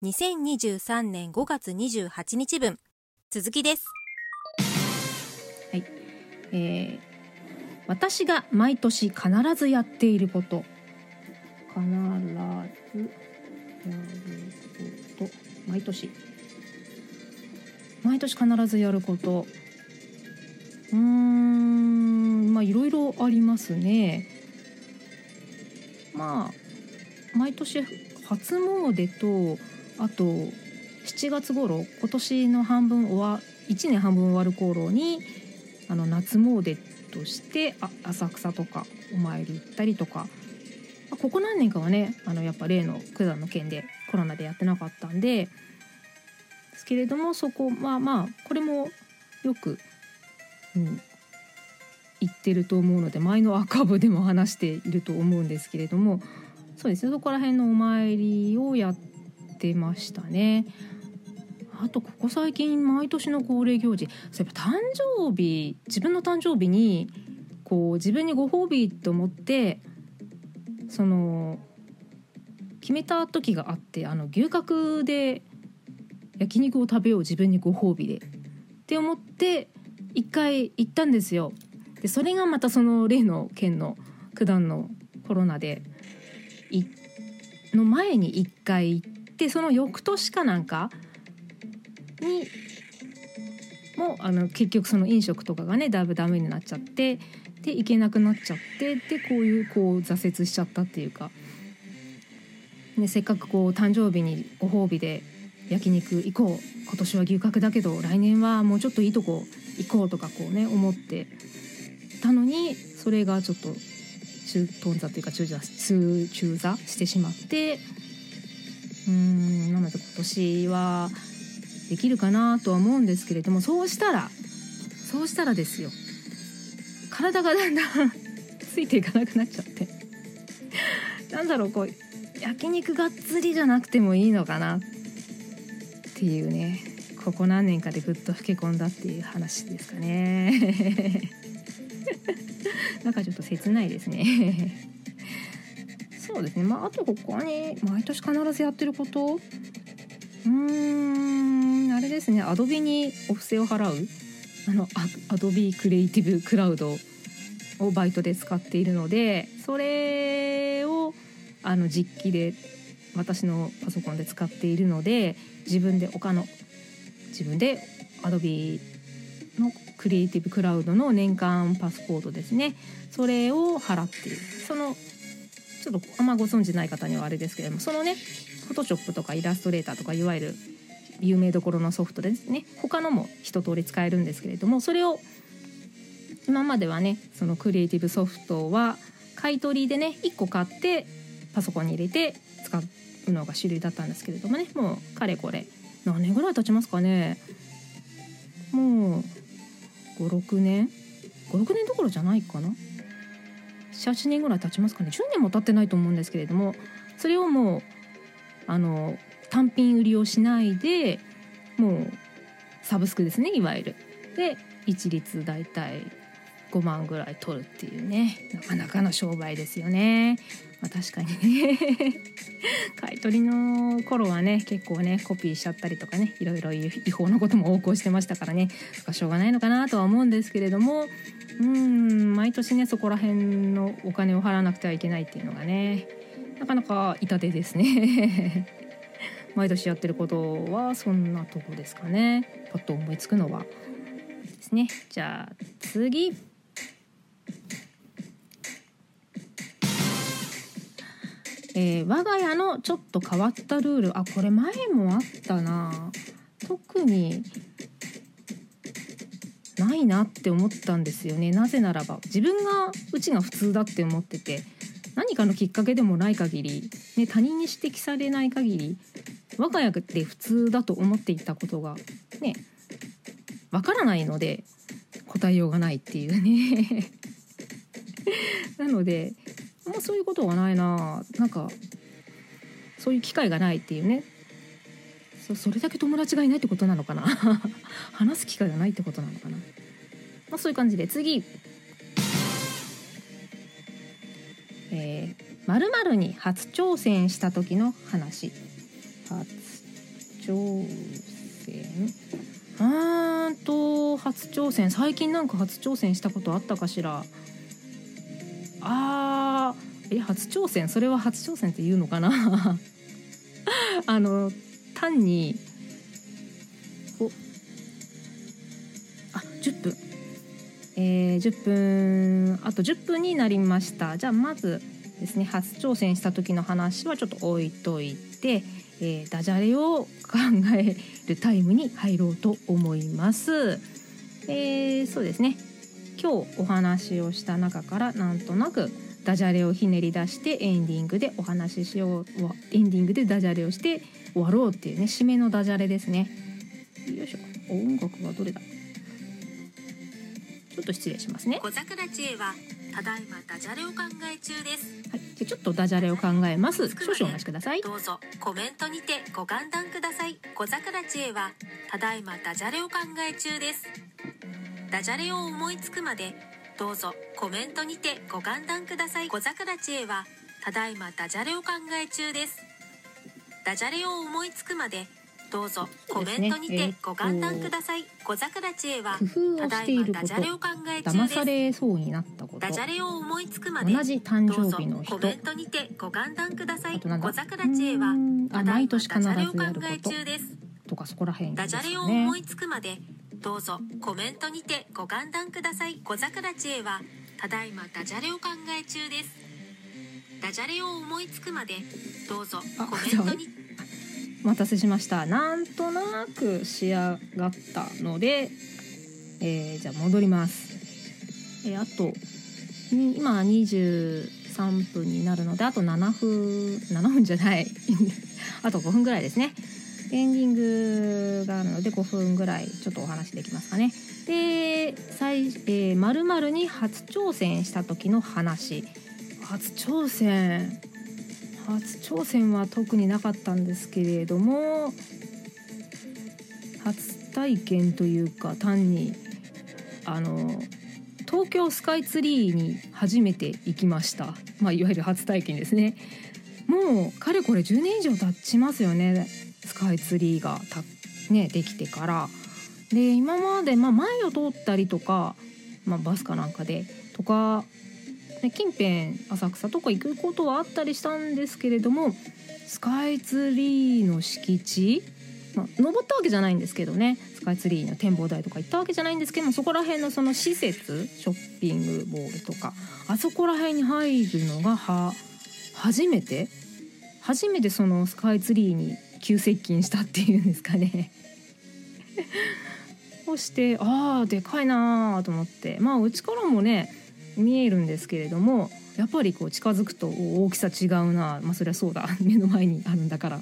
2023年5月28日分。続きです。はい、えー、私が毎年必ずやっていること。必ずやること。毎年。毎年必ずやること。うーんまあいろいろありますね。まあ毎年初詣とあと7月頃今年の半分終わ1年半分終わる頃にあの夏詣としてあ浅草とかお参り行ったりとか。ここ何年かはねあのやっぱ例の九段の件でコロナでやってなかったんでですけれどもそこまあまあこれもよく、うん、言ってると思うので前の赤部でも話していると思うんですけれどもそうですねそこら辺のお参りをやっててましたね。あとここ最近毎年の恒例行事そういえば誕生日自分の誕生日にこう自分にご褒美と思ってその決めた時があってあの牛角で焼肉を食べよう自分にご褒美でって思って一回行ったんですよ。でそれがまたその例の県の九段のコロナでの前に一回行ってでその翌年かなんかにもあの結局その飲食とかがねだいぶダメになっちゃってで行けなくなっちゃってでこういうこう挫折しちゃったっていうか、ね、せっかくこう誕生日にご褒美で焼肉行こう。今年は牛角だけど来年はもうちょっといいとこ行こうとかこうね思ってたのにそれがちょっと中頓挫というか中座中座してしまってうんなので今年はできるかなとは思うんですけれどもそうしたらそうしたらですよ。体がだんだん ついていかなくなっちゃって。なんだろうこう焼肉がっつりじゃなくてもいいのかなっていうね。ここ何年かでぐっと老け込んだっていう話ですかね。なんかちょっと切ないですね。そうですね。まああと他に毎年必ずやってること？うーんあれですね。アドビにお布施を払う？あのアドビクリエイティブクラウドをバイトで使っているのでそれをあの実機で私のパソコンで使っているので自分で他の自分でアドビのクリエイティブクラウドの年間パスコードですね。それを払っている。そのちょっとあんまご存じない方にはあれですけれどもそのねフォトショップとかイラストレーターとかいわゆる有名どころのソフトですね他のも一通り使えるんですけれどもそれを今まではねそのクリエイティブソフトは買い取りでね1個買ってパソコンに入れて使うのが主流だったんですけれどもねもうかれこれ何年ぐらい経ちますかね。もう56年？56年どころじゃないかな。78年ぐらい経ちますかね10年も経ってないと思うんですけれどもそれをもうあの単品売りをしないでもうサブスクですねいわゆる。で一律大体5万ぐらい取るっていうねなかなかの商売ですよね。まあ、確かにね。買い取りの頃はね結構ねコピーしちゃったりとかねいろいろ違法なことも横行してましたからね。しょうがないのかなとは思うんですけれどもうん毎年ねそこら辺のお金を払わなくてはいけないっていうのがねなかなか痛手ですね。毎年やってることはそんなとこですかね。パッと思いつくのは。ですね。じゃあ次。えー、我が家のちょっと変わったルール。あこれ前もあったな。特にないなって思ったんですよね。なぜならば自分がうちが普通だって思ってて何かのきっかけでもない限り、ね、他人に指摘されない限り我が家で普通だと思っていたことがねわからないので答えようがないっていうね。なのであんまそういうことはないな。なんかそういう機会がないっていうね。そそれだけ友達がいないってことなのかな。話す機会がないってことなのかな。まあそういう感じで。次。えー、〇〇に初挑戦した時の話。初挑戦。あーんと初挑戦。最近なんか初挑戦したことあったかしら？え初挑戦？それは初挑戦って言うのかな？あの単におあ10分。えー、10分あと10分になりました。じゃあまずですね初挑戦した時の話はちょっと置いといて、えーダジャレを考えるタイムに入ろうと思います。えーそうですね。今日お話をした中からなんとなくダジャレをひねり出してエンディングでお話ししようわエンディングでダジャレをして終わろうっていうね締めのダジャレですね。よいしょ。音楽がどれだ？ちょっと失礼しますね。小桜知恵はただいまダジャレを考え中です。はい、じゃあちょっとダジャレを考えます。少々お待ちください。どうぞコメントにてご歓談ください。小桜知恵はただいまダジャレを考え中です。ダジャレを思いつくまでどうぞコメントにてご歓談ください。小桜知恵はただいまダジャレを考え中です。ダジャレを思いつくまでどうぞコメントにてご歓談ください。小桜知恵はただいまダジャレをと考え中騙さですれそうになったこと。ダジャレを思いつくまで同じ誕生日の人。コメントにてご歓談ください。小桜知恵はただいまダジャレを考え中です。とかそこら辺ですかダジャレをね思いつくまでどうぞコメントにてご歓談ください。小桜知恵はただいまダジャレを考え中です。ダジャレを思いつくまでどうぞあコメントに。お待たせしました。なんとなく仕上がったので、えーじゃあ戻ります、えーあとに今23分になるのであと7分7分じゃない。あと5分ぐらいですねエンディングがあるので5分ぐらいちょっとお話できますかね。で最、えー、〇〇に初挑戦した時の話。初挑戦？初挑戦は特になかったんですけれども初体験というか単にあの東京スカイツリーに初めて行きました、まあ、いわゆる初体験ですね。もうかれこれ10年以上経ちますよね。スカイツリーがた、ね、できてから。で今まで、まあ、前を通ったりとか、まあ、バスかなんかでとかね近辺浅草とか行くことはあったりしたんですけれどもスカイツリーの敷地、まあ、登ったわけじゃないんですけどね。スカイツリーの展望台とか行ったわけじゃないんですけどもそこら辺のその施設ショッピングモールとかあそこら辺に入るのがは初めて？初めてそのスカイツリーに急接近したっていうんですかね。そしてああでかいなーと思って。まあうちからもね見えるんですけれどもやっぱりこう近づくとお大きさ違うなまあそりゃそうだ。目の前にあるんだから。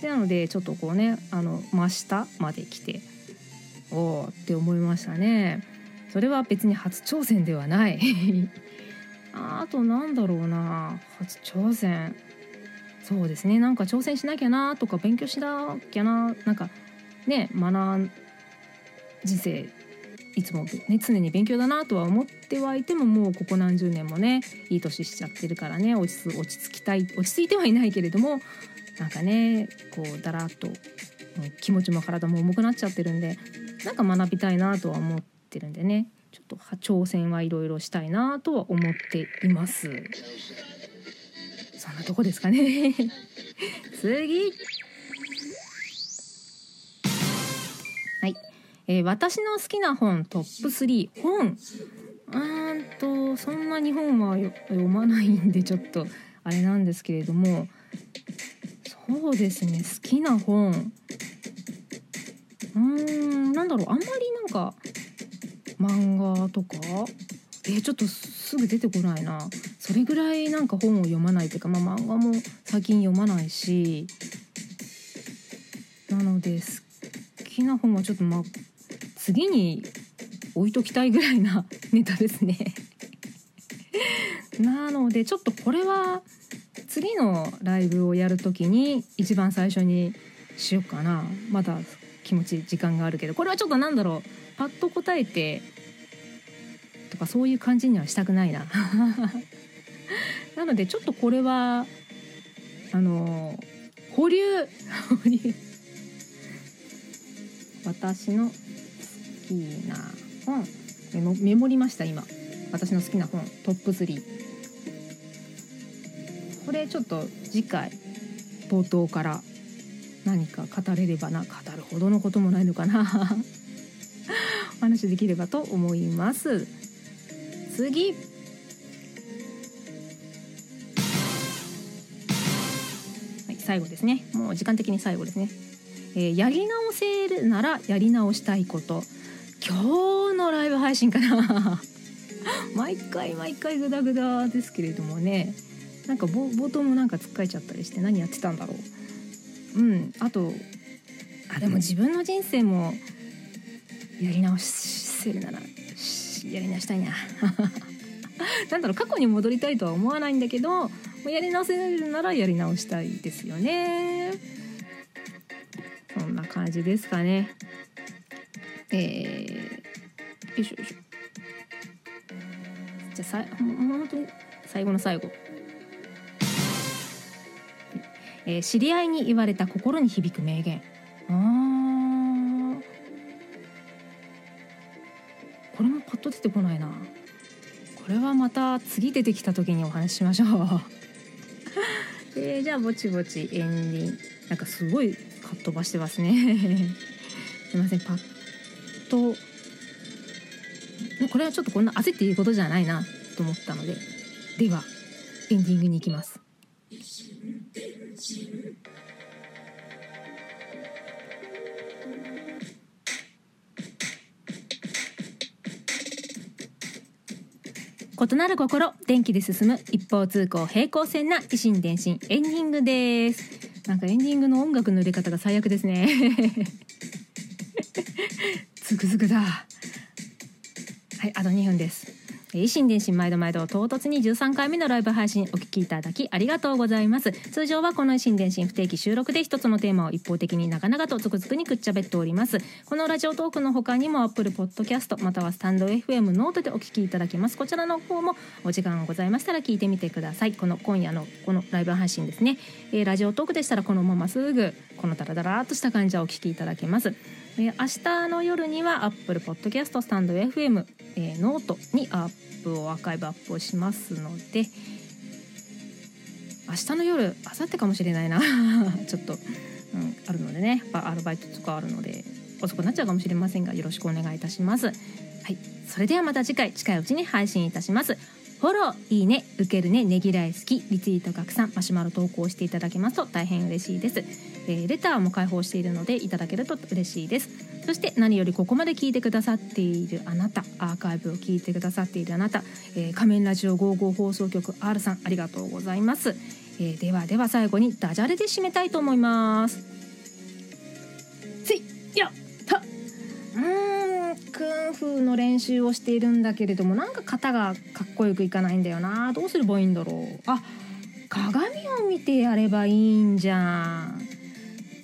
でなのでちょっとこうねあの真下まで来ておおって思いましたね。それは別に初挑戦ではない。ああとなんだろうな。初挑戦そうですねなんか挑戦しなきゃなとか勉強しなきゃななんかね学ん人生いつも、ね、常に勉強だなとは思ってはいてももうここ何十年もねいい年しちゃってるからね落ち着落ち着きたい落ち着いてはいないけれどもなんかねこうだらっと気持ちも体も重くなっちゃってるんでなんか学びたいなとは思ってるんでねちょっと挑戦はいろいろしたいなとは思っています。そんなとこですかね。次。はい、えー私の好きな本トップ3本。うんとそんなに本は読まないんでちょっとあれなんですけれども。そうですね。好きな本。うーんなんだろう。あんまりなんか漫画とか？えーちょっとすぐ出てこないな。それぐらいなんか本を読まないというか、まあ、漫画も最近読まないしなので好きな本はちょっとまあ次に置いときたいぐらいな ネタですね。なのでちょっとこれは次のライブをやるときに一番最初にしようかなまだ気持ち時間があるけどこれはちょっとなんだろうパッと答えてとかそういう感じにはしたくないな。なのでちょっとこれはあの保留保留私の好きな本メモメモりました今。私の好きな本トップ3これちょっと次回冒頭から何か語れればな語るほどのこともないのかな。お話できればと思います。次。最後ですね。もう時間的に最後ですね、えーやり直せるならやり直したいこと。今日のライブ配信かな。毎回毎回グダグダですけれどもね。なんか冒冒頭もなんかつっかえちゃったりして何やってたんだろう。うん。あとあでも自分の人生もやり直せるならやり直したいな。なんだろう過去に戻りたいとは思わないんだけどやり直せるならやり直したいですよね。そんな感じですかね。えー、よいしょよいしょ。じゃあさいほん本当に最後の最後。えー知り合いに言われた心に響く名言。あこれもパッと出てこないな。これはまた次出てきた時にお話ししましょう。えじゃあぼちぼちエンディン。グなんかすごいかっ飛ばしてますね。すいませんパッと。これはちょっとこんな焦っていいことじゃないなと思ったので。ではエンディングに行きます。異なる心電気で進む一方通行平行線な異心電進エンディングです。なんかエンディングの音楽の入れ方が最悪ですね。ズクズクだ。はいあと2分です。異心電進毎度毎度唐突に13回目のライブ配信お聞きいただきありがとうございます。通常はこの異心電進不定期収録で一つのテーマを一方的に長々とつくづくにくっちゃべっております。このラジオトークの他にも Apple Podcast またはスタンド FM ノートでお聞きいただけます。こちらの方もお時間がございましたら聞いてみてください。この今夜のこのライブ配信ですね、えーラジオトークでしたらこのまますぐこのダラダラーっとした感じはお聞きいただけます。えー明日の夜には Apple Podcast スタンド FM、えーノートにアップをアーカイブアップをしますので明日の夜明後日かもしれないな。ちょっと、うん、あるのでね。やっぱアルバイトとかあるので遅くなっちゃうかもしれませんがよろしくお願いいたします。はい。それではまた次回近いうちに配信いたします。フォロー、いいね、受けるね、ねぎらい好き、リツイート拡散、マシュマロ投稿していただけますと大変嬉しいです。えーレターも開放しているのでいただけると嬉しいです。そして何よりここまで聞いてくださっているあなた、アーカイブを聞いてくださっているあなた、えー仮面ラジオ55放送局 R さんありがとうございます。えーではでは最後にダジャレで締めたいと思います。せいやっ風の練習をしているんだけれどもなんか型がかっこよくいかないんだよな。どうすればいいんだろうあ鏡を見てやればいいんじゃん。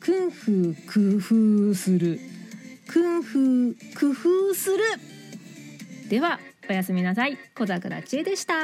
クンフー工夫する。クンフー工夫する。ではおやすみなさい。小桜知恵でした。